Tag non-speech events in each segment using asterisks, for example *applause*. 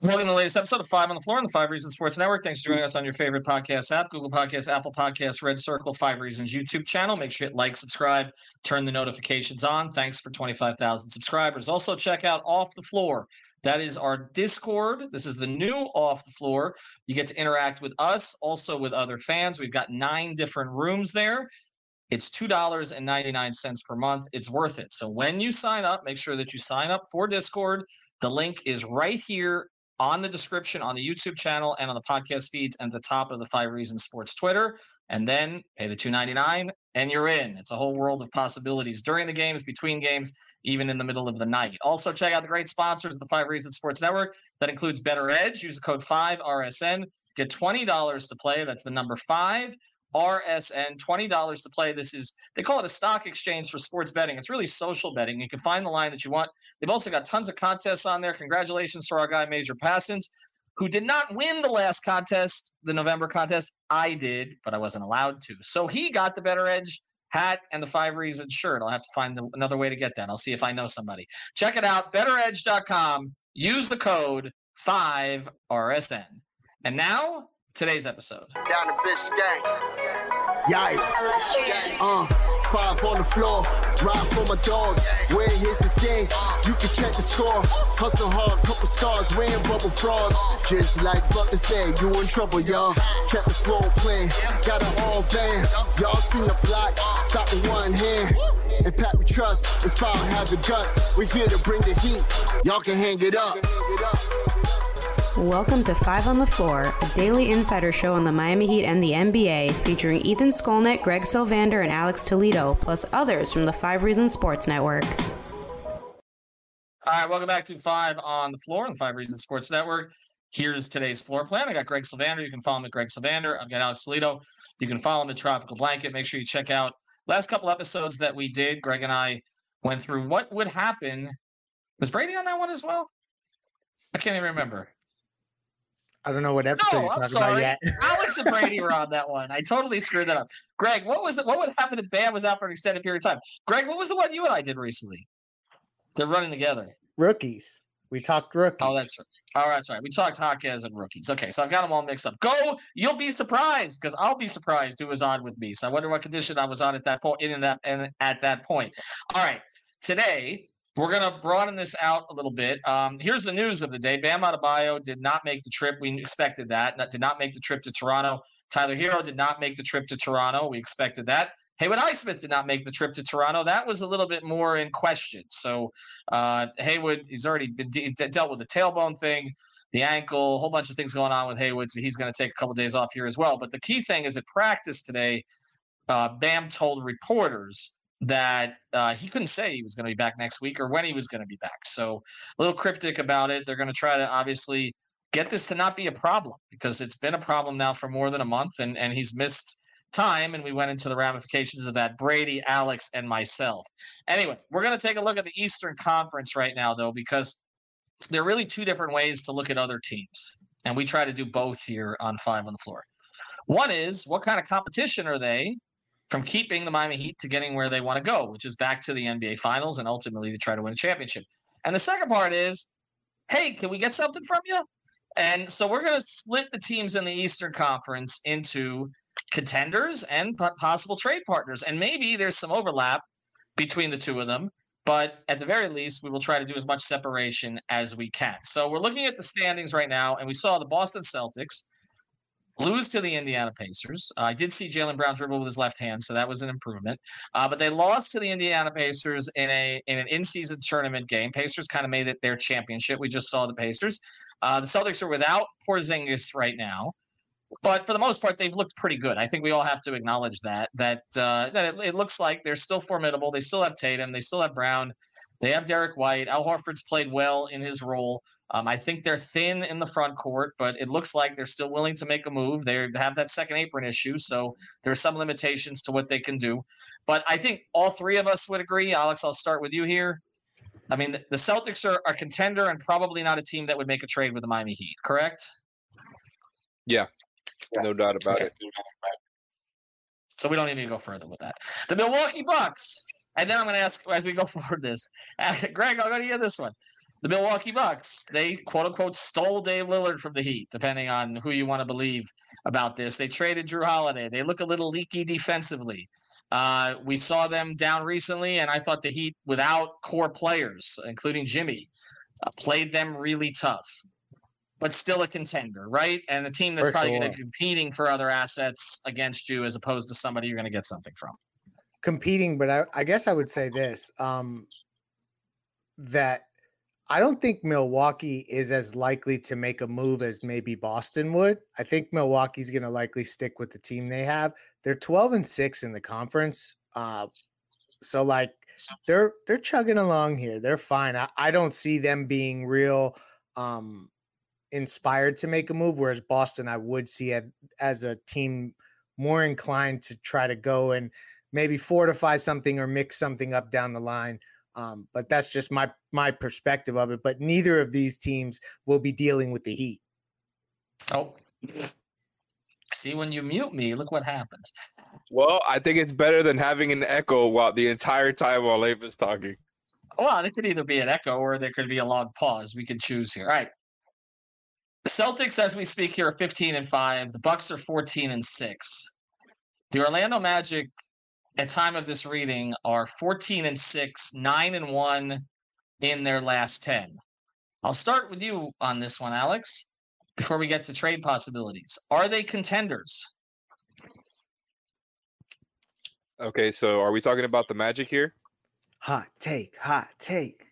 Welcome to the latest episode of Five on the Floor on the Five Reasons Sports Network. Thanks for joining us on your favorite podcast app, Google Podcasts, Apple Podcasts, Red Circle, Five Reasons YouTube channel. Make sure you hit like, subscribe, turn the notifications on. Thanks for 25,000 subscribers. Also, check out Off the Floor. That is our Discord. This is the new Off the Floor. You get to interact with us, also with other fans. We've got nine different rooms there. It's $2.99 per month. It's worth it. So when you sign up, make sure that you sign up for Discord. The link is right here on the description on the YouTube channel and on the podcast feeds and the top of the Five Reasons Sports Twitter. And then pay the two ninety nine, and you're in. It's a whole world of possibilities during the games, between games, even in the middle of the night. Also, check out the great sponsors of the Five Reasons Sports Network. That includes BettorEdge. Use the code five RSN. Get twenty dollars to play. That's the number five. RSN, $20 to play. This is, they call it a stock exchange for sports betting. It's really social betting. You can find the line that you want. They've also got tons of contests on there. Congratulations to our guy, Major Passons, who did not win the last contest, the November contest. I did, but I wasn't allowed to. So he got the BettorEdge hat and the five reasons shirt. I'll have to find the, another way to get that. I'll see if I know somebody. Check it out, bettoredge.com. Use the code 5RSN. And now today's episode. Down to Biscayne. Yikes. Uh, five on the floor. Ride for my dogs. Where here's the thing. You can check the score. Hustle hard, couple scars, wearing bubble frogs. Just like Butler said, you in trouble, y'all. Kept the floor playing. Got it all band. Y'all seen the block. Stop with one hand. And Pat we trust. It's power have the guts. We here to bring the heat. Y'all can hang it up. Welcome to Five on the Floor, a daily insider show on the Miami Heat and the NBA, featuring Ethan Skolnick, Greg Sylvander, and Alex Toledo, plus others from the Five Reasons Sports Network. All right, welcome back to Five on the Floor on the Five Reasons Sports Network. Here's today's floor plan. I got Greg Sylvander. You can follow him at Greg Sylvander. I've got Alex Toledo. You can follow him at Tropical Blanket. Make sure you check out last couple episodes that we did. Greg and I went through what would happen. Was Brady on that one as well? I can't even remember. I don't know what episode No, you're I'm talking about sorry. yet. *laughs* Alex and Brady were on that one. I totally screwed that up. Greg, what was the, what would happen if Bam was out for an extended period of time? Greg, what was the one you and I did recently? They're running together. Rookies. We talked rookies. Oh, that's right. All right, sorry. We talked Hawks and rookies. Okay, so I've got them all mixed up. Go! You'll be surprised because I'll be surprised who was on with me. So I wonder what condition I was on at that point. In that and at that point. All right, today we're gonna broaden this out a little bit. Um, here's the news of the day: Bam Adebayo did not make the trip. We expected that. Not- Did not make the trip to Toronto. Tyler Herro did not make the trip to Toronto. We expected that. Haywood Highsmith did not make the trip to Toronto. That was a little bit more in question. So uh, Haywood, he's already been de- dealt with the tailbone thing, the ankle, a whole bunch of things going on with Haywood. So he's going to take a couple days off here as well. But the key thing is at practice today, uh, Bam told reporters that uh, he couldn't say he was going to be back next week or when he was going to be back. So a little cryptic about it. They're going to try to obviously get this to not be a problem because it's been a problem now for more than a month and, and he's missed time and we went into the ramifications of that brady alex and myself anyway we're going to take a look at the eastern conference right now though because there are really two different ways to look at other teams and we try to do both here on Five on the Floor. One is what kind of competition are they from keeping the Miami Heat to getting where they want to go, which is back to the NBA Finals and ultimately to try to win a championship. And the second part is, hey, can we get something from you? And so we're going to split the teams in the Eastern Conference into contenders and possible trade partners. And maybe there's some overlap between the two of them. But at the very least, we will try to do as much separation as we can. So we're looking at the standings right now, and we saw the Boston Celtics lose to the Indiana Pacers. Uh, I did see Jaylen Brown dribble with his left hand, so that was an improvement. Uh, but they lost to the Indiana Pacers in a in an in-season tournament game. Pacers kind of made it their championship. We just saw the Pacers. Uh, the Celtics are without Porzingis right now but for the most part, they've looked pretty good. I think we all have to acknowledge that that uh, that it, it, looks like they're still formidable. They still have Tatum. They still have Brown. They have Derrick White. Al Horford's played well in his role. Um, I think they're thin in the front court, but it looks like they're still willing to make a move. They have that second apron issue, so there are some limitations to what they can do. But I think all three of us would agree. Alex, I'll start with you here. I mean, the, the Celtics are a contender and probably not a team that would make a trade with the Miami Heat, correct? Yeah, no doubt about okay. it. So we don't need to go further with that. The Milwaukee Bucks. And then I'm going to ask as we go *laughs* forward this. Uh, *laughs* Greg, I'm going to hear this one. The Milwaukee Bucks, they quote unquote stole Dame Lillard from the Heat, depending on who you want to believe about this. They traded Jrue Holiday. They look a little leaky defensively. Uh, we saw them down recently, and I thought the Heat, without core players, including Jimmy, uh, played them really tough but still a contender, right? And a team that's for probably sure. going to be competing for other assets against you as opposed to somebody you're going to get something from. Competing, but I, I guess I would say this um, that I don't think Milwaukee is as likely to make a move as maybe Boston would. I think Milwaukee's going to likely stick with the team they have. They're 12 and 6 in the conference. Uh, so like they're they're chugging along here. They're fine. I, I don't see them being real um inspired to make a move, whereas Boston, I would see as a team more inclined to try to go and maybe fortify something or mix something up down the line. Um, but that's just my my perspective of it. But neither of these teams will be dealing with the Heat. Oh, see when you mute me, look what happens. Well, I think it's better than having an echo while the entire time while Leif is talking. Well, there could either be an echo or there could be a long pause. We could choose here. All right. The Celtics, as we speak here, are 15 and 5. The Bucks are 14 and 6. The Orlando Magic, at time of this reading, are 14 and 6, 9 and 1 in their last 10. I'll start with you on this one, Alex, before we get to trade possibilities. Are they contenders? Okay, so are we talking about the Magic here? Hot take, hot take.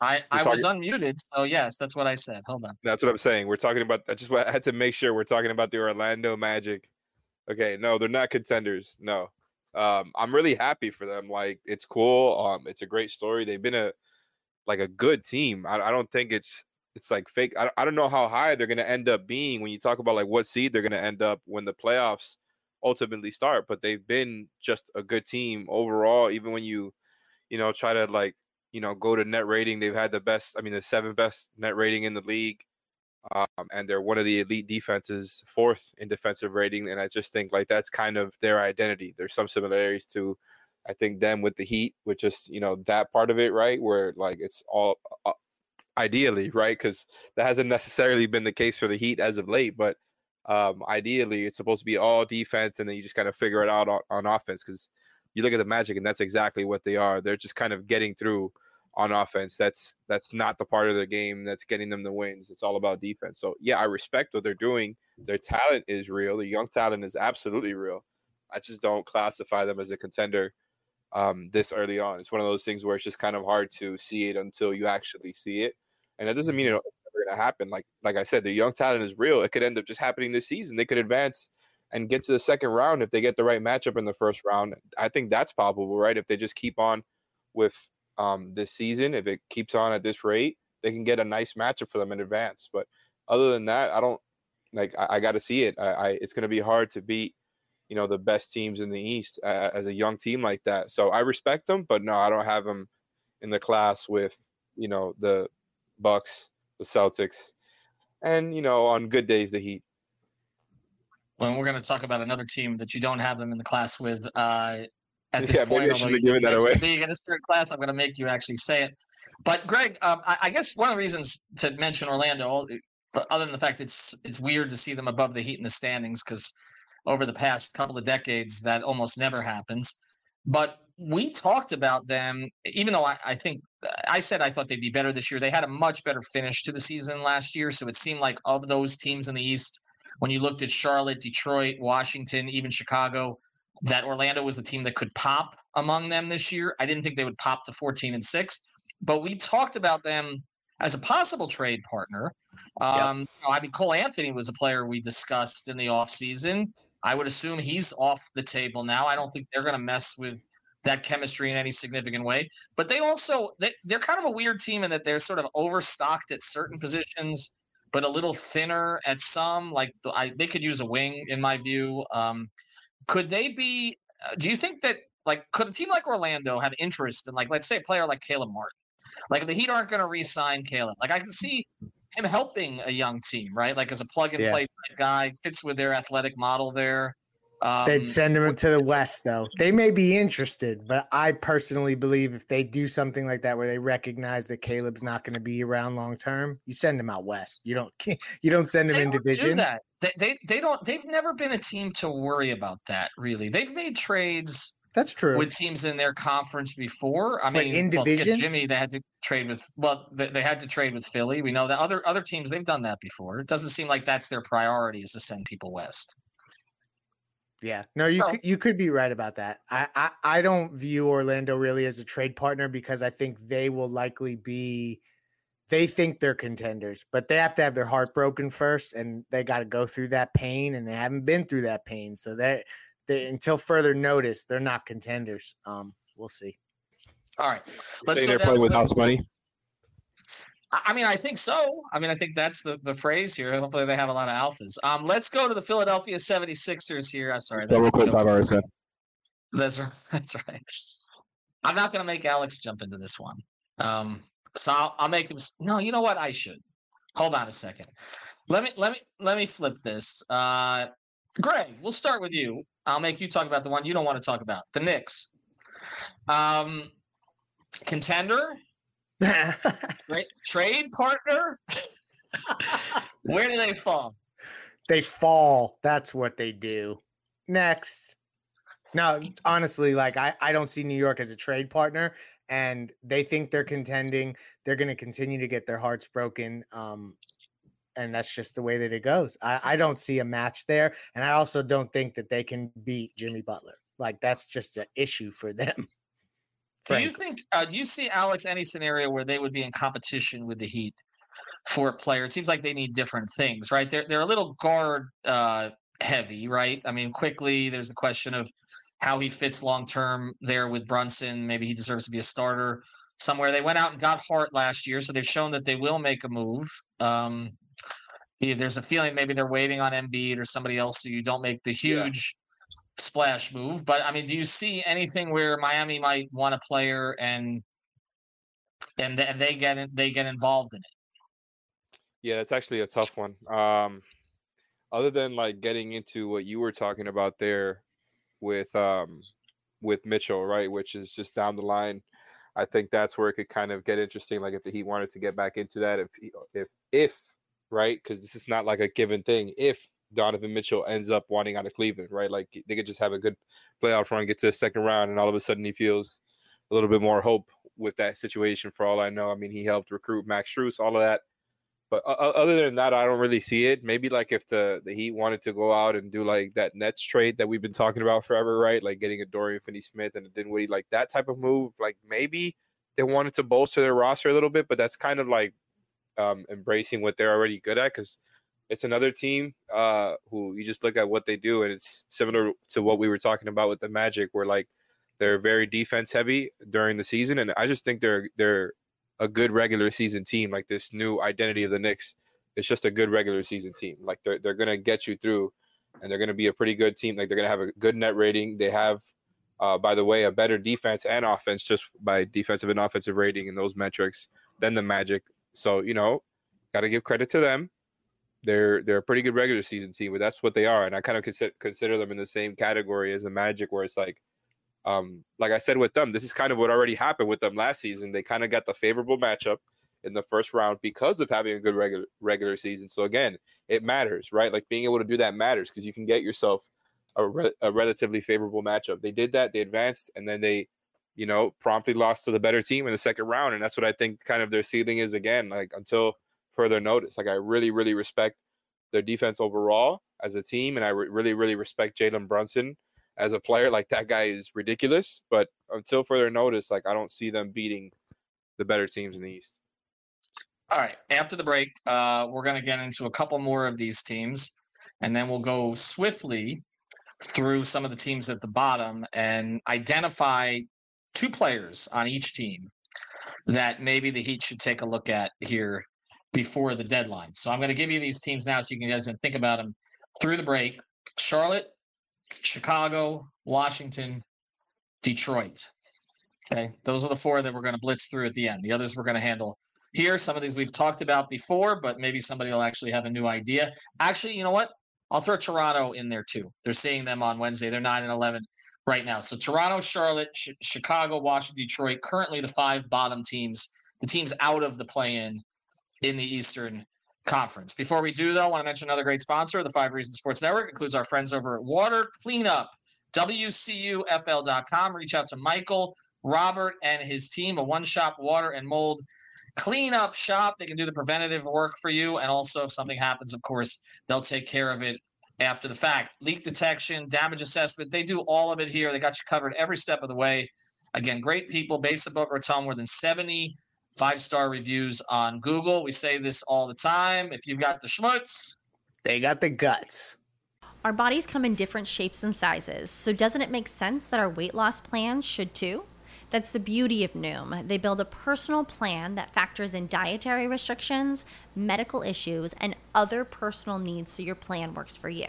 I, I talking, was unmuted, so yes, that's what I said. Hold on. That's what I'm saying. We're talking about. I just I had to make sure we're talking about the Orlando Magic. Okay, no, they're not contenders. No, um, I'm really happy for them. Like it's cool. Um, it's a great story. They've been a like a good team. I, I don't think it's it's like fake. I, I don't know how high they're to end up being when you talk about like what seed they're to end up when the playoffs ultimately start. But they've been just a good team overall. Even when you you know try to like you know, go to net rating. They've had the best, I mean, the seventh best net rating in the league. Um, and they're one of the elite defenses, fourth in defensive rating. And I just think like that's kind of their identity. There's some similarities to, I think, them with the Heat, which is, you know, that part of it, right? Where like it's all uh, ideally, right? Because that hasn't necessarily been the case for the Heat as of late. But um, ideally, it's supposed to be all defense and then you just kind of figure it out on, on offense. Because you look at the Magic and that's exactly what they are. They're just kind of getting through on offense. That's that's not the part of the game that's getting them the wins. It's all about defense. So yeah, I respect what they're doing. Their talent is real. The young talent is absolutely real. I just don't classify them as a contender um, this early on. It's one of those things where it's just kind of hard to see it until you actually see it, and that doesn't mean it's never going to happen. Like like I said, the young talent is real. It could end up just happening this season. They could advance and get to the second round if they get the right matchup in the first round. I think that's probable, right? If they just keep on with um, this season. If it keeps on at this rate, they can get a nice matchup for them in advance. But other than that, I don't like. I, I got to see it. I, I it's going to be hard to beat, you know, the best teams in the East uh, as a young team like that. So I respect them, but no, I don't have them in the class with you know the Bucks, the Celtics, and you know on good days the Heat. When we're going to talk about another team that you don't have them in the class with uh, at this Yeah, maybe point, I although shouldn't you have given that away. Being in this third class, I'm going to make you actually say it. But Greg, um, I, I guess one of the reasons to mention Orlando, other than the fact it's it's weird to see them above the Heat in the standings because over the past couple of decades that almost never happens. But we talked about them, even though I, I think I said I thought they'd be better this year. They had a much better finish to the season last year, so it seemed like of those teams in the East, when you looked at Charlotte, Detroit, Washington, even Chicago, that Orlando was the team that could pop among them this year. I didn't think they would pop to 14 and 6, but we talked about them as a possible trade partner. Um, you know, I mean, Cole Anthony was a player we discussed in the offseason. I would assume he's off the table now. I don't think they're going to mess with that chemistry in any significant way. But they also they, they're kind of a weird team in that they're sort of overstocked at certain positions, but a little thinner at some. Like the- I, they could use a wing, in my view. Um, could they be? uh, Do you think that like could a team like Orlando have interest in like let's say a player like Caleb Martin? Like the Heat aren't going to re-sign Caleb. Like I can see him helping a young team, right? Like as a plug and play type guy, fits with their athletic model there. Um, They'd send him to the West, though. They may be interested, but I personally believe if they do something like that, where they recognize that Caleb's not going to be around long term, you send him out west. You don't. *laughs* You don't send him in don't do division. that. They, they they don't. They've never been a team to worry about that. Really, they've made trades That's true. with teams in their conference before. I But mean, in well, get? Jimmy, they had to trade with. Well, they, they had to trade with Philly. We know that other other teams they've done that before. It doesn't seem like that's their priority is to send people west. Yeah, no, you So- could, you could be right about that. I, I I don't view Orlando really as a trade partner because I think they will likely be. They think they're contenders, but they have to have their heart broken first, and they got to go through that pain, and they haven't been through that pain, so they they until further notice they're not contenders. Um, we'll see. All right, You're let's saying go they're playing with the- house money. I I mean, I think so. I mean, I think that's the, the phrase here. Hopefully, they have a lot of alphas. Um, let's go to the Philadelphia 76ers here. I'm sorry. So real quick, five hours. in. That's right. *laughs* That's right. I'm not going to make Alex jump into this one. Um, so I'll, I'll make him. s- No, you know what? I should. Hold on a second. Let me let me let me flip this. Uh, Greg, we'll start with you. I'll make you talk about the one you don't want to talk about. The Knicks. Um, contender, *laughs* right? Trade partner. *laughs* Where do they fall? they fall. That's what they do. Next. No, honestly, like I, I don't see New York as a trade partner, and they think they're contending. They're going to continue to get their hearts broken. Um, and that's just the way that it goes. I, I don't see a match there, and I also don't think that they can beat Jimmy Butler. Like that's just an issue for them. Do you think? Uh, do you see Alex any scenario where they would be in competition with the Heat for a player? It seems like they need different things, right? They're they're a little guard uh, heavy, right? I mean, quickly. There's the question of how he fits long term there with Brunson. Maybe he deserves to be a starter somewhere. They went out and got Hart last year, so they've shown that they will make a move. Um, yeah, there's a feeling maybe they're waiting on Embiid or somebody else, so you don't make the huge splash move. But I mean, do you see anything where Miami might want a player and and and they get they get involved in it? Yeah, that's actually a tough one. Um, other than like getting into what you were talking about there with um with Mitchell, right, which is just down the line. I think that's where it could kind of get interesting. Like if the Heat wanted to get back into that, if if if right, because this is not like a given thing. If Donovan Mitchell ends up wanting out of Cleveland, right, like they could just have a good playoff run, get to the second round, and all of a sudden he feels a little bit more hope with that situation. For all I know, I mean, he helped recruit Max Strus, all of that. But other than that, I don't really see it. Maybe like if the the Heat wanted to go out and do like that Nets trade that we've been talking about forever, right? Like getting a Dorian Finney-Smith and a Dinwiddie, like that type of move. Like maybe they wanted to bolster their roster a little bit, but that's kind of like um, embracing what they're already good at because it's another team uh, who you just look at what they do, and it's similar to what we were talking about with the Magic, where like they're very defense heavy during the season, and I just think they're they're a good regular season team. Like this new identity of the Knicks, it's just a good regular season team. Like they're they're gonna get you through, and they're gonna be a pretty good team. Like they're gonna have a good net rating. They have, uh, by the way, a better defense and offense just by defensive and offensive rating and those metrics than the Magic. So you know, got to give credit to them. They're they're a pretty good regular season team, but that's what they are, and I kind of consider consider them in the same category as the Magic, where it's like, um, like I said with them, this is kind of what already happened with them last season. They kind of got the favorable matchup in the first round because of having a good regular regular season. So again, it matters, right? Like being able to do that matters because you can get yourself a, re- a relatively favorable matchup. They did that, they advanced, and then they, you know, promptly lost to the better team in the second round, and that's what I think kind of their ceiling is again. Like until further notice, like I really, really respect their defense overall as a team, and I re- really, really respect Jalen Brunson as a player. Like that guy is ridiculous, but until further notice, like I don't see them beating the better teams in the East. All right. After the break, uh, we're going to get into a couple more of these teams, and then we'll go swiftly through some of the teams at the bottom and identify two players on each team that maybe the Heat should take a look at here before the deadline. So I'm going to give you these teams now so you can guys can think about them through the break. Charlotte, Chicago, Washington, Detroit. Okay. Those are the four that we're going to blitz through at the end. The others we're going to handle here. Some of these we've talked about before, but maybe somebody will actually have a new idea. Actually, you know what? I'll throw Toronto in there too. They're seeing them on Wednesday. They're 9 and 11 right now. So Toronto, Charlotte, Ch- Chicago, Washington, Detroit, currently the five bottom teams, the teams out of the play in in the Eastern Conference. Before we do, though, I want to mention another great sponsor, the Five Reasons Sports Network, includes our friends over at Water Cleanup, WCUFL.com. Reach out to Michael, Robert, and his team, a one shop water and mold cleanup shop. They can do the preventative work for you. And also, if something happens, of course, they'll take care of it after the fact. Leak detection, damage assessment, they do all of it here. They got you covered every step of the way. Again, great people based in Boca Raton, more than 70 five star reviews on Google. We say this all the time. If you've got the schmutz, they got the guts. Our bodies come in different shapes and sizes, so doesn't it make sense that our weight loss plans should too? That's the beauty of Noom. They build a personal plan that factors in dietary restrictions, medical issues, and other personal needs so your plan works for you.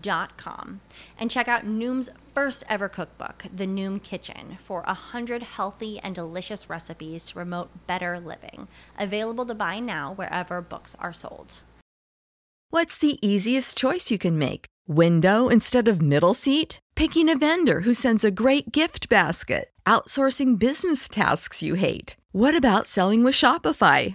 Dot com and check out Noom's first ever cookbook, The Noom Kitchen, for a hundred healthy and delicious recipes to promote better living. Available to buy now wherever books are sold. What's the easiest choice you can make? Window instead of middle seat? Picking a vendor who sends a great gift basket? Outsourcing business tasks you hate? What about selling with Shopify?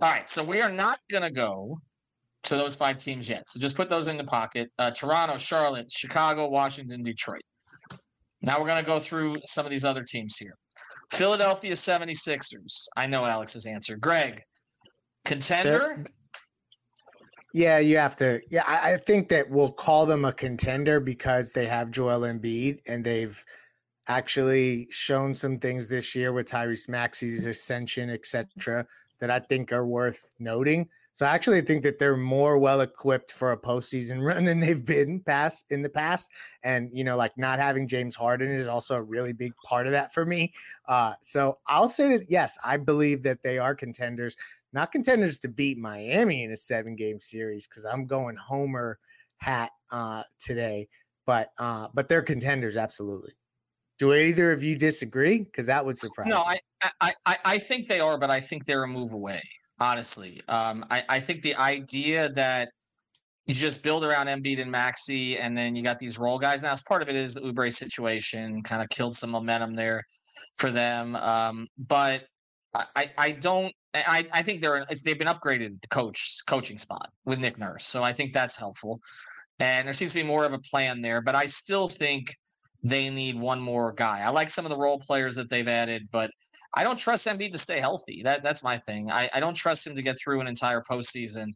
All right, so we are not going to go to those five teams yet. So just put those in the pocket. Uh, Toronto, Charlotte, Chicago, Washington, Detroit. Now we're going to go through some of these other teams here. Philadelphia 76ers. I know Alex's answer. Greg, contender? They're- Yeah, you have to. Yeah, I, I think that we'll call them a contender because they have Joel Embiid and they've actually shown some things this year with Tyrese Maxey's ascension, etc., that I think are worth noting. So I actually think that they're more well equipped for a postseason *laughs* run than they've been past in the past. And you know, like not having James Harden is also a really big part of that for me. Uh, so I'll say that yes, I believe that they are contenders, not contenders to beat Miami in a seven game series because I'm going Homer hat uh, today, but uh, but they're contenders absolutely. Do either of you disagree? Because that would surprise. No, me. I, I, I, think they are, but I think they're a move away. Honestly, um, I, I think the idea that you just build around Embiid and Maxey, and then you got these role guys. Now, as part of it is the Oubre situation, kind of killed some momentum there for them. Um, but I, I don't. I, I think they're they've been upgraded the coach coaching spot with Nick Nurse, so I think that's helpful. And there seems to be more of a plan there, but I still think they need one more guy. I like some of the role players that they've added, but I don't trust Embiid to stay healthy. That that's my thing. I, I don't trust him to get through an entire postseason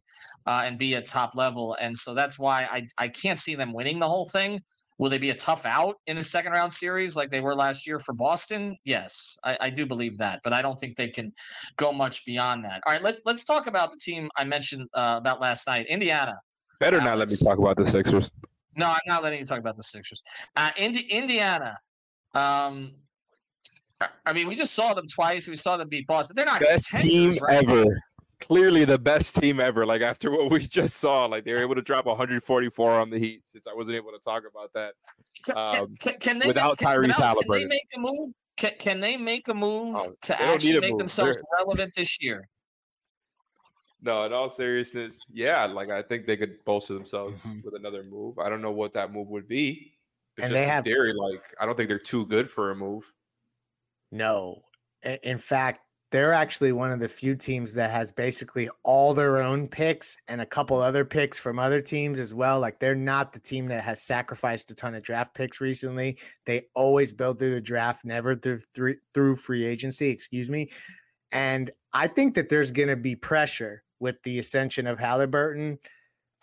uh, and be at top level, and so that's why I I can't see them winning the whole thing. Will they be a tough out in a second round series like they were last year for Boston? Yes, I, I do believe that, but I don't think they can go much beyond that. All right, let, let's talk about the team I mentioned uh, about last night, Indiana. Better Alex. not let me talk about the Sixers. No, I'm not letting you talk about the Sixers. Uh, Indi- Indiana. Um, I mean, we just saw them twice. We saw them beat Boston. They're not best team right? ever. Clearly, the best team ever. Like after what we *laughs* just saw, like they were able to drop 144 on the Heat. Since I wasn't able to talk about that um, can, can, they without make, Tyrese Halliburton. Can they make a move? Can, can they make a move oh, to actually make move. themselves They're, relevant this year? No, in all seriousness, yeah, like I think they could bolster themselves mm-hmm. with another move. I don't know what that move would be. And they have theory, like I don't think they're too good for a move. No, in fact, they're actually one of the few teams that has basically all their own picks and a couple other picks from other teams as well. Like they're not the team that has sacrificed a ton of draft picks recently. They always build through the draft, never through through, through free agency. Excuse me. And I think that there's going to be pressure with the ascension of Halliburton,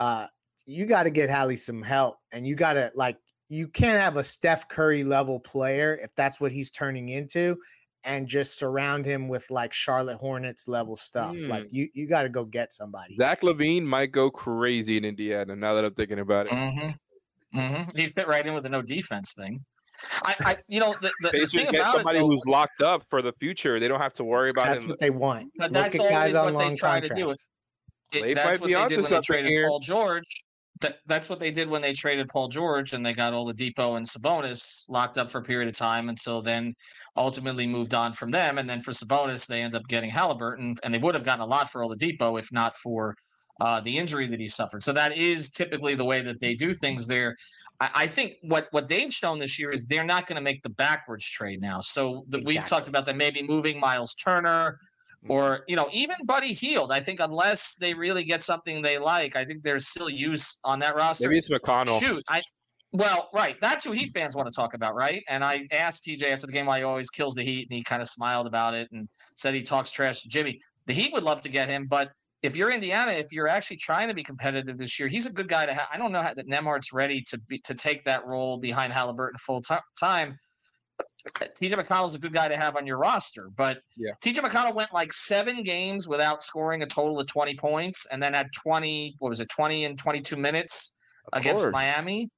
uh, you got to get Hallie some help, and you got to like you can't have a Steph Curry level player if that's what he's turning into, and just surround him with like Charlotte Hornets level stuff. Mm. Like you, you got to go get somebody. Zach LaVine might go crazy in Indiana. Now that I'm thinking about it, mm-hmm. Mm-hmm. he fit right in with the no defense thing. I, I you know, the, the, they the get somebody it, though, who's locked up for the future. They don't have to worry about. That's him. what they want. But Look that's always what they try to do. It, that's what they did when they traded here. Paul George. That, that's what they did when they traded Paul George and they got Oladipo and Sabonis locked up for a period of time until then ultimately moved on from them. And then for Sabonis, they end up getting Halliburton, and they would have gotten a lot for Oladipo if not for uh, the injury that he suffered. So that is typically the way that they do things there. I, I think what what they've shown this year is they're not going to make the backwards trade now. So the, exactly. we've talked about them maybe moving Miles Turner. Mm-hmm. or you know even Buddy Hield. I think unless they really get something they like, I think there's still use on that roster. Maybe it's McConnell. Shoot, I well, right. That's who Heat fans want to talk about, right? And I asked TJ after the game why he always kills the Heat, and he kind of smiled about it and said he talks trash to Jimmy. The Heat would love to get him, but if you're Indiana, if you're actually trying to be competitive this year, he's a good guy to have. I don't know how that Nembhard's ready to be to take that role behind Halliburton full t- time. TJ McConnell's a good guy to have on your roster, but yeah. TJ McConnell went like seven games without scoring a total of 20 points and then had 20, what was it, 20 and 22 minutes of against course. Miami.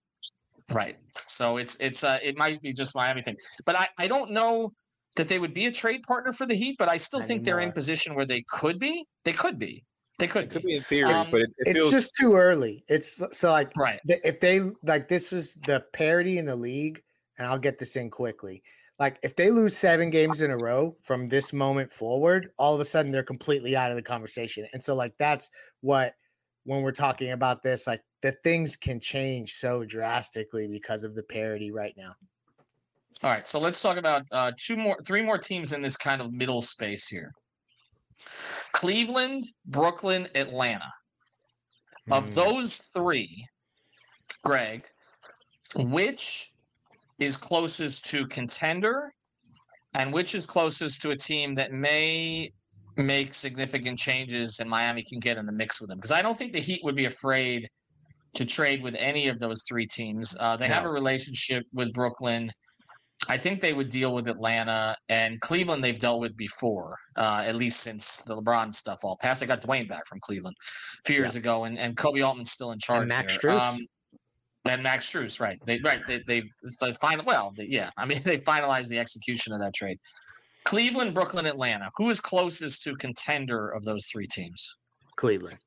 Right. So it's, it's, uh, it might be just Miami thing, but I, I don't know that they would be a trade partner for the Heat, but I still Anymore. think they're in position where they could be. They could be. They could, it could be in theory, um, but it, it it's feels... just too early. It's so like right. if they like this was the parity in the league and I'll get this in quickly. Like if they lose seven games in a row from this moment forward, all of a sudden they're completely out of the conversation. And so like that's what when we're talking about this, like the things can change so drastically because of the parity right now. All right, so let's talk about uh, two more, three more teams in this kind of middle space here. Cleveland, Brooklyn, Atlanta. Of hmm. those three, Greg, which is closest to contender and which is closest to a team that may make significant changes and Miami can get in the mix with them? Because I don't think the Heat would be afraid to trade with any of those three teams. Uh, they no. have a relationship with Brooklyn. I think they would deal with Atlanta and Cleveland. They've dealt with before, uh, at least since the LeBron stuff all passed. They got Dwyane back from Cleveland a few years yeah. ago, and, and Koby Altman's still in charge. And Max there. Um, and Max Strus, right? They right they they, they final. Well, they, yeah, I mean *laughs* they finalized the execution of that trade. Cleveland, Brooklyn, Atlanta. Who is closest to contender of those three teams? Cleveland,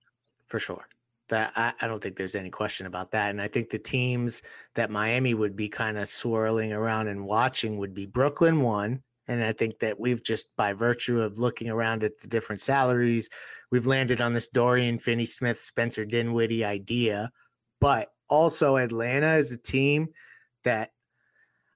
for sure. That I, I don't think there's any question about that. And I think the teams that Miami would be kind of swirling around and watching would be Brooklyn one. And I think that we've just by virtue of looking around at the different salaries, we've landed on this Dorian Finney Smith, Spencer Dinwiddie idea. But also Atlanta is a team that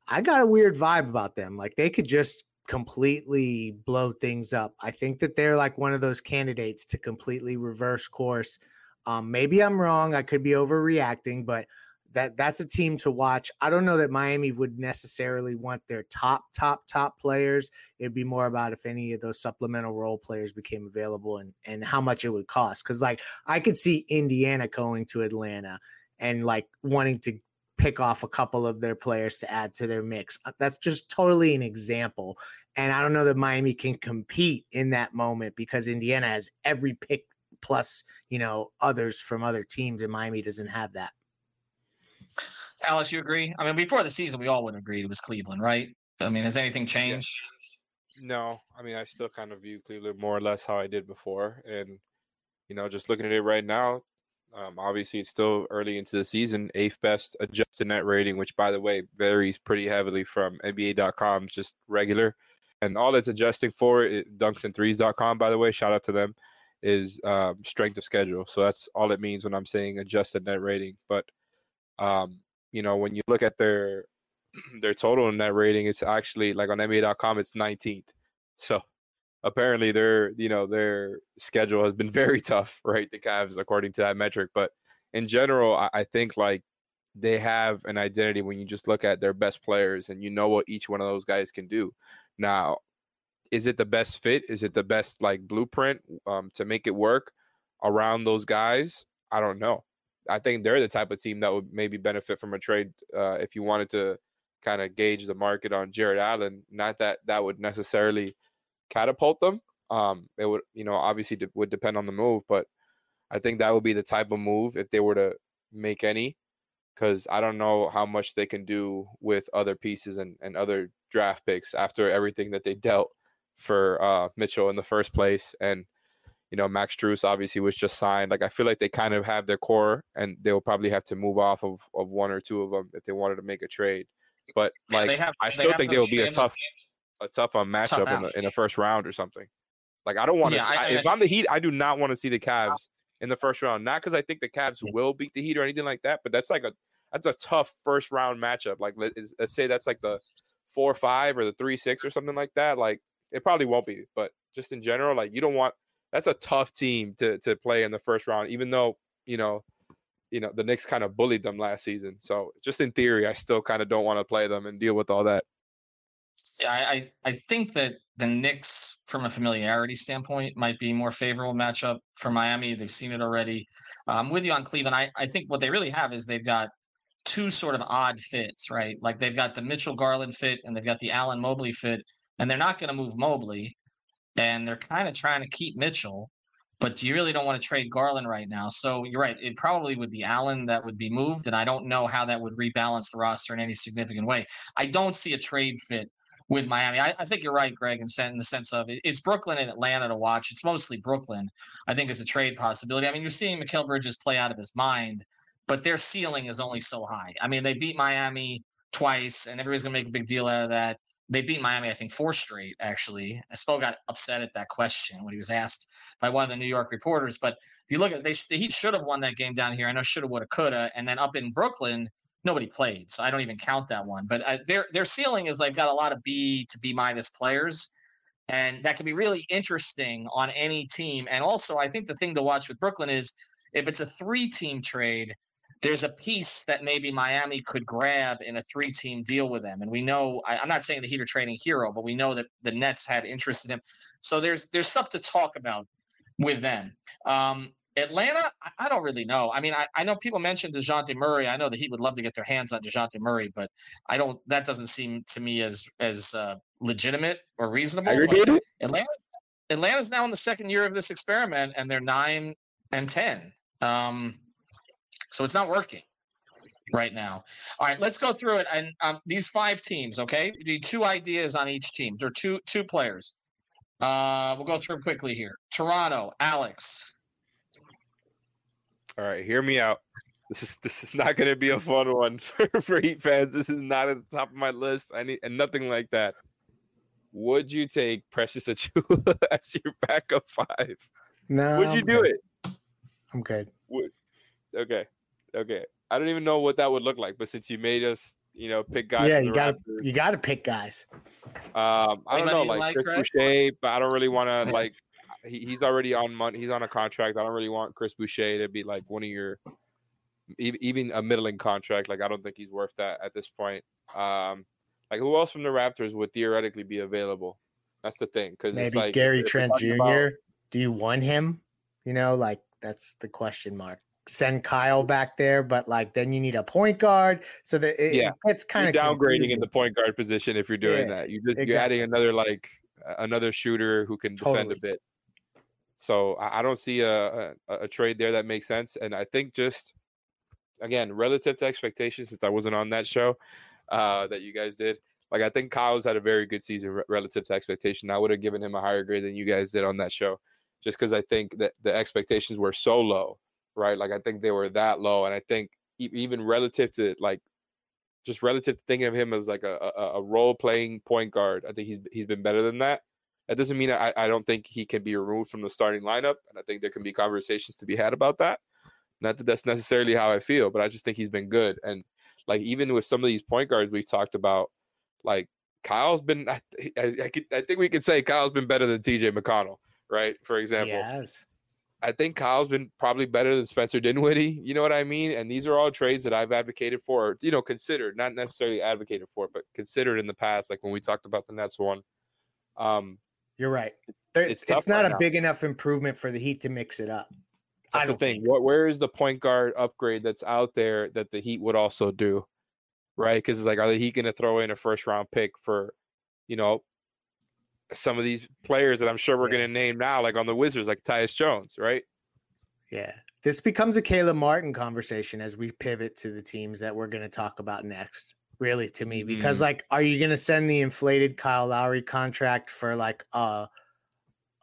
I got a weird vibe about them. Like they could just completely blow things up. I think that they're like one of those candidates to completely reverse course um, maybe I'm wrong. I could be overreacting, but that that's a team to watch. I don't know that Miami would necessarily want their top, top, top players. It'd be more about if any of those supplemental role players became available and and how much it would cost. Because like I could see Indiana going to Atlanta and like wanting to pick off a couple of their players to add to their mix. Uh, that's just totally an example. And I don't know that Miami can compete in that moment because Indiana has every pick plus you know others from other teams, and Miami doesn't have that. Alex, you agree? I mean, before the season, we all would agree it was Cleveland, right? I mean, has anything changed? No, I mean, I still kind of view Cleveland more or less how I did before, and you know, just looking at it right now, um, obviously it's still early into the season. Eighth best adjusted net rating, which by the way varies pretty heavily from NBA.com, just regular, and all it's adjusting for it, dunksandthrees.com. By the way, shout out to them is um, strength of schedule. So that's all it means when I'm saying adjusted net rating. But um, you know, when you look at their *clears throat* their total net rating, it's actually like on NBA.com, it's 19th. So apparently their you know their schedule has been *laughs* very tough, right? The Cavs, according to that metric. But in general, I, I think like they have an identity when you just look at their best players and you know what each one of those guys can do. Now, is it the best fit? Is it the best like blueprint um, to make it work around those guys? I don't know. I think they're the type of team that would maybe benefit from a trade uh, if you wanted to kind of gauge the market on Jarrett Allen. Not that that would necessarily catapult them. Um, it would, you know, obviously would depend on the move, but I think that would be the type of move if they were to make any, because I don't know how much they can do with other pieces and, and other draft picks after everything that they dealt for uh, Mitchell in the first place. And, you know, Max Strus obviously was just signed. Like, I feel like they kind of have their core and they'll probably have to move off of, of one or two of them if they wanted to make a trade. But, like, have, I still think they will be a tough, a tough um, matchup tough in, the, in the first round or something. Like, I don't want to, yeah, if I'm the Heat, I do not want to see the Cavs in the first round. Not because I think the Cavs will beat the Heat or anything like that, but that's like a, that's a tough first round matchup. Like, let's, let's say that's like the four five or the three six or something like that. Like, it probably won't be, but just in general, like you don't want that's a tough team to to play in the first round, even though you know, you know the Knicks kind of bullied them last season. So just in theory, I still kind of don't want to play them and deal with all that. I I think that the Knicks, from a familiarity standpoint, might be more favorable matchup for Miami. They've seen it already. I'm with you on Cleveland. I, I think what they really have is they've got two sort of odd fits, right? Like they've got the Mitchell Garland fit and they've got the Allen Mobley fit and they're not going to move Mobley, and they're kind of trying to keep Mitchell, but you really don't want to trade Garland right now. So you're right; it probably would be Allen that would be moved, and I don't know how that would rebalance the roster in any significant way. I don't see a trade fit with Miami. I, I think you're right, Greg, in, the sense of it, it's Brooklyn and Atlanta to watch. It's mostly Brooklyn. I think is a trade possibility. I mean, you're seeing Mikal Bridges play out of his mind, but their ceiling is only so high. I mean, they beat Miami twice, and everybody's going to make a big deal out of that they beat Miami, I think, four straight, actually. Spo got upset at that question when he was asked by one of the New York reporters. But if you look at they, he should have won that game down here. I know shoulda, woulda, coulda. And then up in Brooklyn, nobody played. So I don't even count that one. But their, their ceiling is they've got a lot of B to B minus players. And that can be really interesting on any team. And also, I think the thing to watch with Brooklyn is if it's a three team trade, there's a piece that maybe Miami could grab in a three team deal with them. And we know, I, am not saying the Heat are trading Herro, but we know that the Nets had interest in him. So there's there's stuff to talk about with them. Um, Atlanta, I, don't really know. I mean, I, I know people mentioned DeJounte Murray. I know the Heat would love to get their hands on DeJounte Murray, but I don't, that doesn't seem to me as, as uh, legitimate or reasonable. Atlanta, Atlanta's now in the second year of this experiment and they're nine and 10. Um, so it's not working right now. All right, let's go through it. And um, these five teams, okay? We need two ideas on each team. There are two two players. Uh, we'll go through quickly here. Toronto, Alex. All right, hear me out. This is this is not going to be a fun one *laughs* for, for Heat fans. This is not at the top of my list. I need and nothing like that. Would you take Precious Achiuwa *laughs* as your backup five? No. Would you I'm do good. it? I'm good. Would okay, okay. I don't even know what that would look like, but since you made us, you know, pick guys. yeah, you got to you got to pick guys. Um, I don't Anybody know, like, like, Chris Boucher, but I don't really want to *laughs* like. He, he's already on money. He's on a contract. I don't really want Chris Boucher to be like one of your, even a middling contract. Like I don't think he's worth that at this point. Um, like who else from the Raptors would theoretically be available? That's the thing, because it's Maybe like Gary Trent Jr. about- Do you want him? You know, like that's the question mark. Send Kyle back there, but like then you need a point guard, so that it, Yeah. it's kind of downgrading in the point guard position if you're doing Yeah, that. You just you're adding another like another shooter who can defend Totally. a bit. So I I don't see a, a a trade there that makes sense, and I think just again relative to expectations, since I wasn't on that show uh, that you guys did. Like I think Kyle's had a very good season re- relative to expectation. I would have given him a higher grade than you guys did on that show, just because I think that the expectations were so low, right? Like I think they were that low, and I think e- even relative to like just relative to thinking of him as like a, a, a role playing point guard, I think he's he's been better than that. That doesn't mean I, I don't think he can be removed from the starting lineup, and I think there can be conversations to be had about that. Not that that's necessarily how I feel, but I just think he's been good. And like even with some of these point guards we've talked about, like Kyle's been, I, I, I, could, I think we could say Kyle's been better than T.J. McConnell, right? For example, Yes. I think Kyle's been probably better than Spencer Dinwiddie. You know what I mean? And these are all trades that I've advocated for, or, you know, considered, not necessarily advocated for, but considered in the past, like when we talked about the Nets one. Um, You're right. There- it's it's not right a now. big enough improvement for the Heat to mix it up. I that's the thing. What, where is the point guard upgrade that's out there that the Heat would also do? Right? Because it's like, are the Heat going to throw in a first round pick for, you know, some of these players that I'm sure we're Yeah. going to name now, like on the Wizards, like Tyus Jones, right? Yeah. This becomes a Caleb Martin conversation as we pivot to the teams that we're going to talk about next. Really, to me, because Mm-hmm. like, are you going to send the inflated Kyle Lowry contract for like a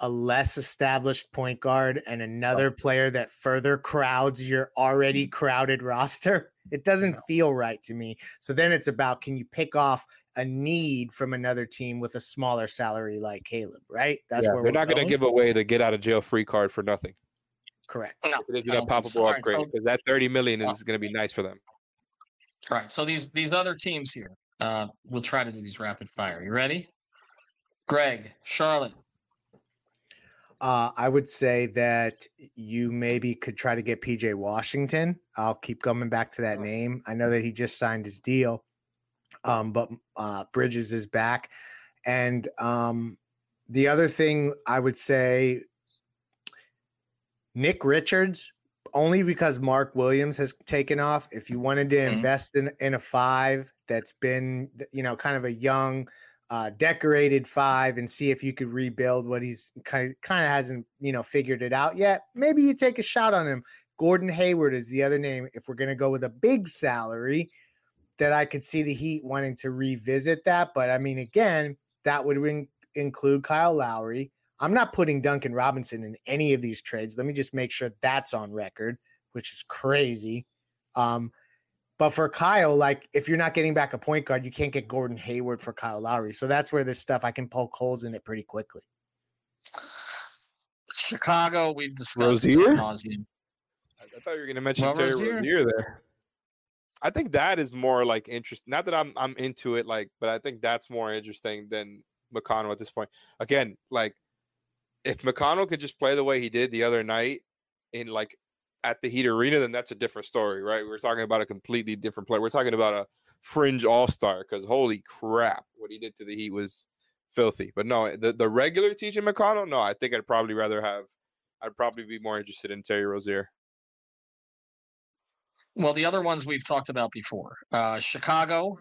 a less established point guard and another player that further crowds your already crowded roster? *laughs* It doesn't feel right to me. So then it's about can you pick off a need from another team with a smaller salary like Caleb, right? That's Yeah, where they're we're not going to give away the get out of jail free card for nothing. correct. No, It isn't I a don't think so. palpable All right, upgrade because that 30 million is going to be nice for them. All right. So these these other teams here, uh, we'll try to do these rapid fire. You ready? Greg, Charlotte, Uh, I would say that you maybe could try to get PJ Washington. I'll keep coming back to that name. I know that he just signed his deal, um, but uh, Bridges is back. And um, the other thing I would say, Nick Richards, only because Mark Williams has taken off. If you wanted to Mhm. invest in in a five that's been, you know, kind of a young uh, decorated five and see if you could rebuild what he's kind of, kind of hasn't you know figured it out yet. Maybe you take a shot on him. Gordon Hayward is the other name. If we're going to go with a big salary, that I could see the Heat wanting to revisit that. But I mean, again, that would in- include Kyle Lowry. I'm not putting Duncan Robinson in any of these trades. Let me just make sure that's on record, which is crazy. Um, but for Kyle, like if you're not getting back a point guard, you can't get Gordon Hayward for Kyle Lowry. So that's where this stuff I can poke holes in it pretty quickly. Chicago, we've discussed Rozier? I, I thought you were going to mention Well, Terry Rozier- Rozier there. I think that is more like interest. Not that I'm I'm into it, like, but I think that's more interesting than McConnell at this point. Again, like if McConnell could just play the way he did the other night in like at the Heat Arena, then that's a different story, right? We're talking about a completely different player. We're talking about a fringe all star because holy crap, what he did to the Heat was filthy. But no, the, the regular TJ McConnell, no, I think I'd probably rather have I'd probably be more interested in Terry Rozier. Well, the other ones we've talked about before. Uh, Chicago,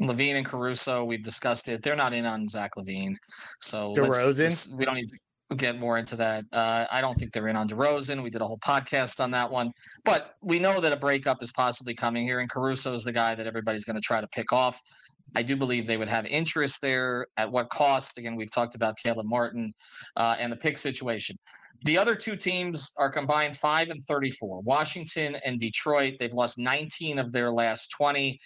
LaVine and Caruso, we've discussed it. They're not in on Zach LaVine. So let's DeRozan? just- we don't need to get more into that. Uh, I don't think they're in on DeRozan. We did a whole podcast on that one. But we know that a breakup is possibly coming here, and Caruso is the guy that everybody's going to try to pick off. I do believe they would have interest there. At what cost? Again, we've talked about Caleb Martin uh, and the pick situation. The other two teams are combined five and 34. Washington and Detroit, they've lost 19 of their last 20.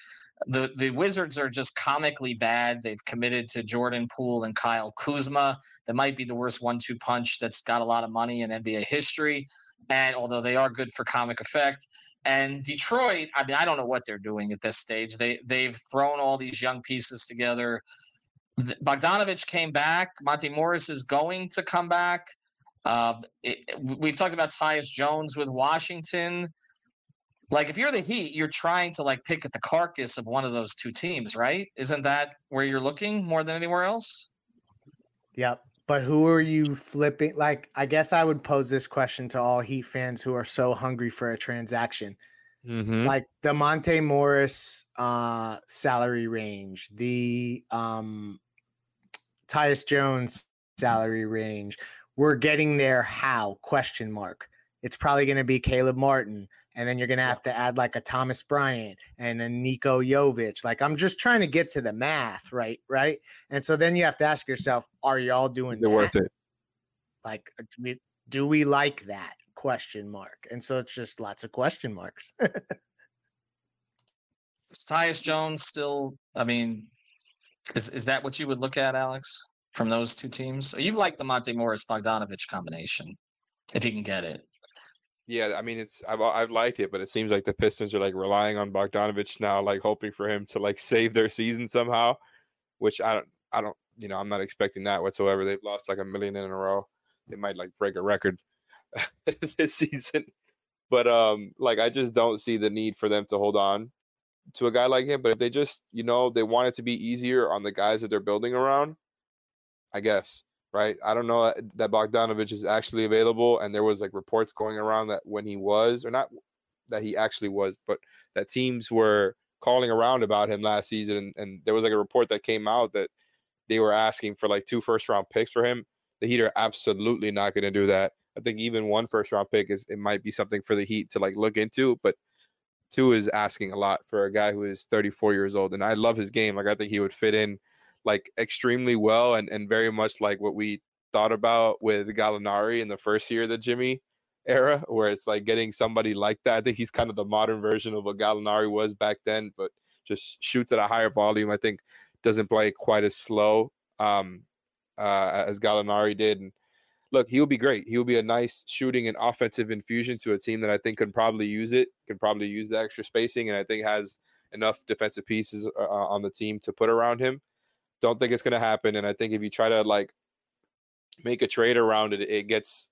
The the Wizards are just comically bad. They've committed to Jordan Poole and Kyle Kuzma. That might be the worst one-two punch that's got a lot of money in NBA history. And although they are good for comic effect, and Detroit, I mean, I don't know what they're doing at this stage. They they've thrown all these young pieces together. Bogdanovich came back. Monte Morris is going to come back. Uh, it, we've talked about Tyus Jones with Washington. Like, if you're the Heat, you're trying to like pick at the carcass of one of those two teams, right? Isn't that where you're looking more than anywhere else? Yep. But who are you flipping? Like, I guess I would pose this question to all Heat fans who are so hungry for a transaction. Mm-hmm. Like the Monte Morris uh, salary range, the um, Tyus Jones salary range, we're getting there how question mark it's probably going to be caleb martin and then you're going to have to add like a thomas bryant and a nico jovic like i'm just trying to get to the math right right? And so then you have to ask yourself are y'all doing They're worth it? Like uh, do we, do we like that? Question mark. And so it's just lots of question marks. *laughs* Is tyus jones still i mean is, is that what you would look at alex from those two teams? You like the Monte Morris Bogdanovich combination, if you can get it. Yeah, I mean, it's I've I've liked it, but it seems like the Pistons are like relying on Bogdanovich now, like hoping for him to like save their season somehow, which I don't I don't you know I'm not expecting that whatsoever. They've lost like a million in a row. They might like break a record *laughs* this season, but um, like I just don't see the need for them to hold on to a guy like him. But if they just you know they want it to be easier on the guys that they're building around, I guess, right? I don't know uh, that Bogdanovich is actually available, and there was like reports going around that when he was, or not that he actually was, but that teams were calling around about him last season, and, and there was like a report that came out that they were asking for like two first round picks for him. The Heat are absolutely not going to do that. I think even one first round pick is it might be something for the Heat to like look into, but two is asking a lot for a guy who is 34 years old, and I love his game. Like I think he would fit in like extremely well and, and very much like what we thought about with Gallinari in the first year of the Jimmy era, where it's like getting somebody like that. I think he's kind of the modern version of what Gallinari was back then, but just shoots at a higher volume. I think doesn't play quite as slow um, uh, as Gallinari did. And look, he'll be great. He'll be a nice shooting and offensive infusion to a team that I think can probably use it, can probably use the extra spacing, and I think has enough defensive pieces uh, on the team to put around him. Don't think it's going to happen. And I think if you try to like make a trade around it, it gets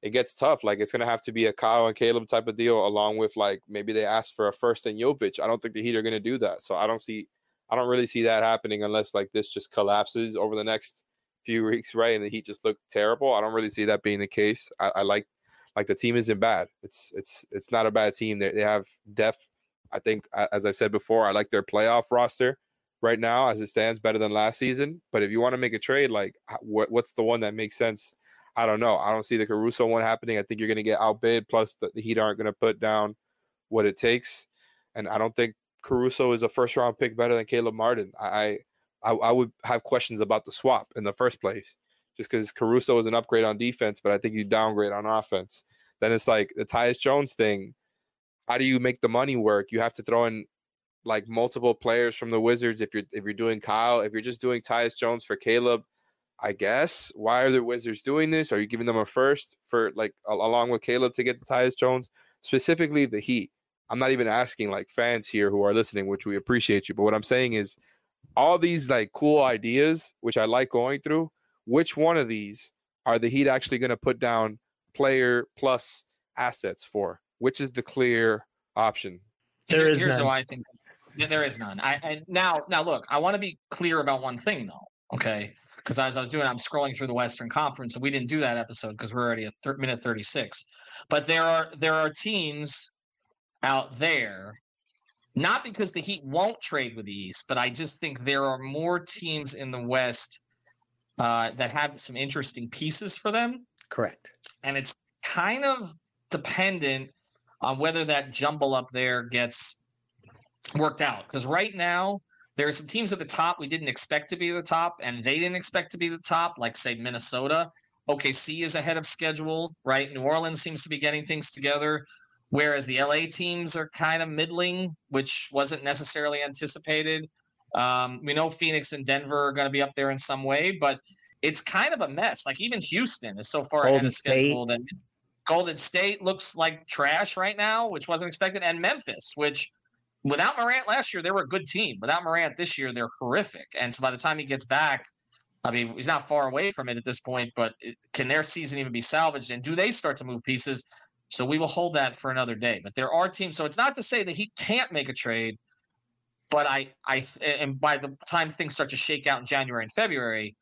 it gets tough. Like it's going to have to be a Kyle and Caleb type of deal, along with like maybe they ask for a first and Jovic. I don't think the Heat are going to do that. So I don't see, I don't really see that happening unless like this just collapses over the next few weeks, right? And the Heat just look terrible. I don't really see that being the case. I, I like, like the team isn't bad. It's it's it's not a bad team. They they have depth. I think, as I've said before, I like their playoff roster right now as it stands better than last season. But if you want to make a trade, like what, what's the one that makes sense? I don't know. I don't see the Caruso one happening. I think you're going to get outbid. Plus, the, the Heat aren't going to put down what it takes, and I don't think Caruso is a first round pick better than Caleb Martin. I, I I would have questions about the swap in the first place, just because Caruso is an upgrade on defense, but I think you downgrade on offense. Then it's like the Tyus Jones thing. How do you make the money work? You have to throw in like multiple players from the Wizards. If you're if you're doing Kyle, if you're just doing Tyus Jones for Caleb, I guess. Why are the Wizards doing this? Are you giving them a first for like along with Caleb to get to Tyus Jones? Specifically the Heat. I'm not even asking like fans here who are listening, which we appreciate you. But what I'm saying is all these like cool ideas, which I like going through, which one of these are the Heat actually going to put down player plus assets for? Which is the clear option? There is Here's none. how I think there is none. I, I now now look. I want to be clear about one thing though. Okay, because as I was doing, I'm scrolling through the Western Conference, and we didn't do that episode because we're already at thir- minute 36. But there are there are teams out there, not because the Heat won't trade with the East, but I just think there are more teams in the West uh, that have some interesting pieces for them. Correct. And it's kind of dependent on whether that jumble up there gets worked out because right now there are some teams at the top we didn't expect to be at the top and they didn't expect to be the top like say minnesota OKC is ahead of schedule, right? New Orleans seems to be getting things together, whereas the LA teams are kind of middling, which wasn't necessarily anticipated. Um, we know Phoenix and Denver are going to be up there in some way, but it's kind of a mess. Like even Houston is so far Golden ahead of schedule that Golden State looks like trash right now, which wasn't expected, and Memphis, which without Morant last year, they were a good team. Without Morant this year, they're horrific. And so by the time he gets back, I mean, he's not far away from it at this point, but it, can their season even be salvaged? And do they start to move pieces? So we will hold that for another day. But there are teams. So it's not to say that he can't make a trade, but I, I, and by the time things start to shake out in January and February,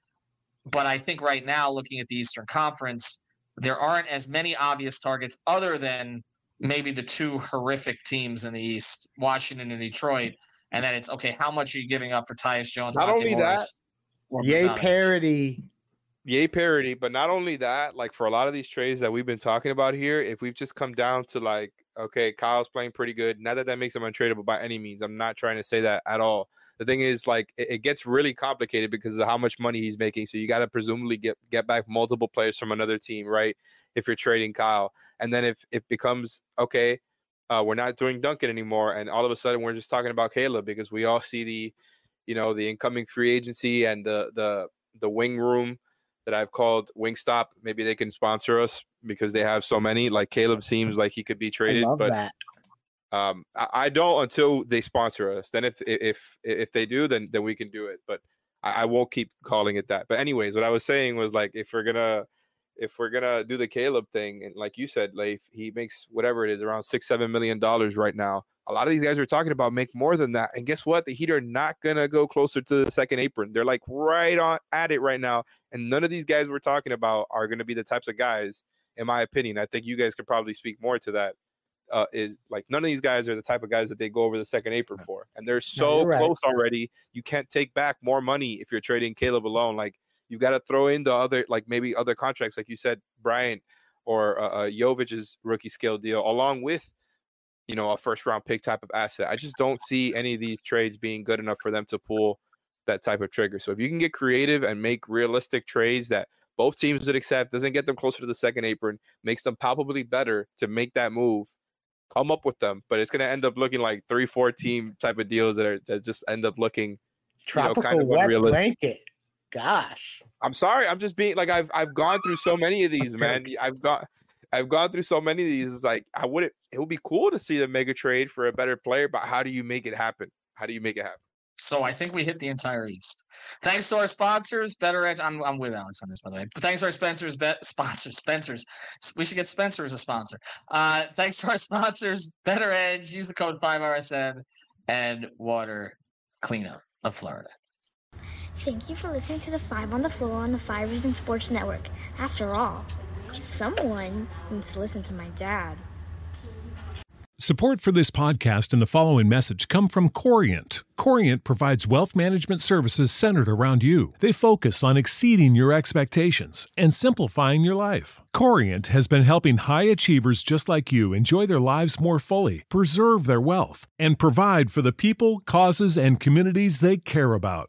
but I think right now, looking at the Eastern Conference, there aren't as many obvious targets other than maybe the two horrific teams in the East, Washington and Detroit. And then it's okay, how much are you giving up for Tyus Jones? Not Monte only Morris, that, yay parity. Yay parity, but not only that, like for a lot of these trades that we've been talking about here, if we've just come down to like, okay, Kyle's playing pretty good. Not that that makes him untradeable by any means. I'm not trying to say that at all. The thing is, like, it, it gets really complicated because of how much money he's making. So you got to presumably get get back multiple players from another team, right? If you're trading Kyle, and then if it becomes okay, uh, we're not doing Duncan anymore, and all of a sudden we're just talking about Caleb because we all see the, you know, the incoming free agency and the the the wing room that I've called Wingstop. Maybe they can sponsor us because they have so many. Like Caleb seems like he could be traded, but that. Um, I, I, don't until they sponsor us. Then if if if they do, then then we can do it. But I, I won't keep calling it that. But anyways, what I was saying was like if we're gonna if we're gonna do the Caleb thing, and like you said, Leif, he makes whatever it is around six seven million dollars right now. A lot of these guys we're talking about make more than that. And guess what? The Heat are not gonna go closer to the second apron. They're like right on at it right now. And none of these guys we're talking about are gonna be the types of guys, in my opinion. I think you guys could probably speak more to that uh, is like none of these guys are the type of guys that they go over the second apron for, and they're so no, right. close already. You can't take back more money if you're trading Caleb alone. Like you got to throw in the other, like maybe other contracts, like you said, Bryant or uh, uh, Jovic's rookie scale deal, along with you know a first round pick type of asset. I just don't see any of these trades being good enough for them to pull that type of trigger. So if you can get creative and make realistic trades that both teams would accept, doesn't get them closer to the second apron, makes them palpably better to make that move come up with them, but it's going to end up looking like three, four team type of deals that are that just end up looking tropical you know, kind of wet unrealistic. blanket. Gosh, I'm sorry. I'm just being like I've I've gone through so many of these, man. I've got I've gone through so many of these. It's like I wouldn't. It would be cool to see them make a trade for a better player, but how do you make it happen? How do you make it happen? So I think we hit the entire East. Thanks to our sponsors, BettorEdge. I'm, I'm with Alex on this, by the way. But thanks to our sponsors, be, sponsors, Spencer's. We should get Spencer as a sponsor. Uh, thanks to our sponsors, BettorEdge. Use the code 5RSN and Water Cleanup of Florida. Thank you for listening to the Five on the Floor on the Five Reasons Sports Network. After all, someone needs to listen to my dad. Support for this podcast and the following message come from Corient Corient provides wealth management services centered around you. They focus on exceeding your expectations and simplifying your life. Corient has been helping high achievers just like you enjoy their lives more fully, preserve their wealth, and provide for the people, causes, and communities they care about.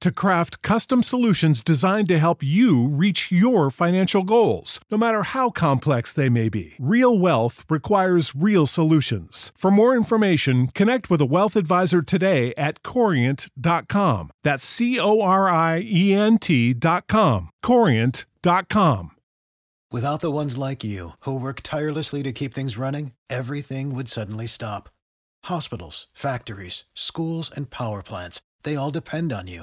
to craft custom solutions designed to help you reach your financial goals, no matter how complex they may be. Real wealth requires real solutions. For more information, connect with a wealth advisor today at corient.com. That's C O R I E N T.com. Corient.com. Without the ones like you, who work tirelessly to keep things running, everything would suddenly stop. Hospitals, factories, schools, and power plants, they all depend on you.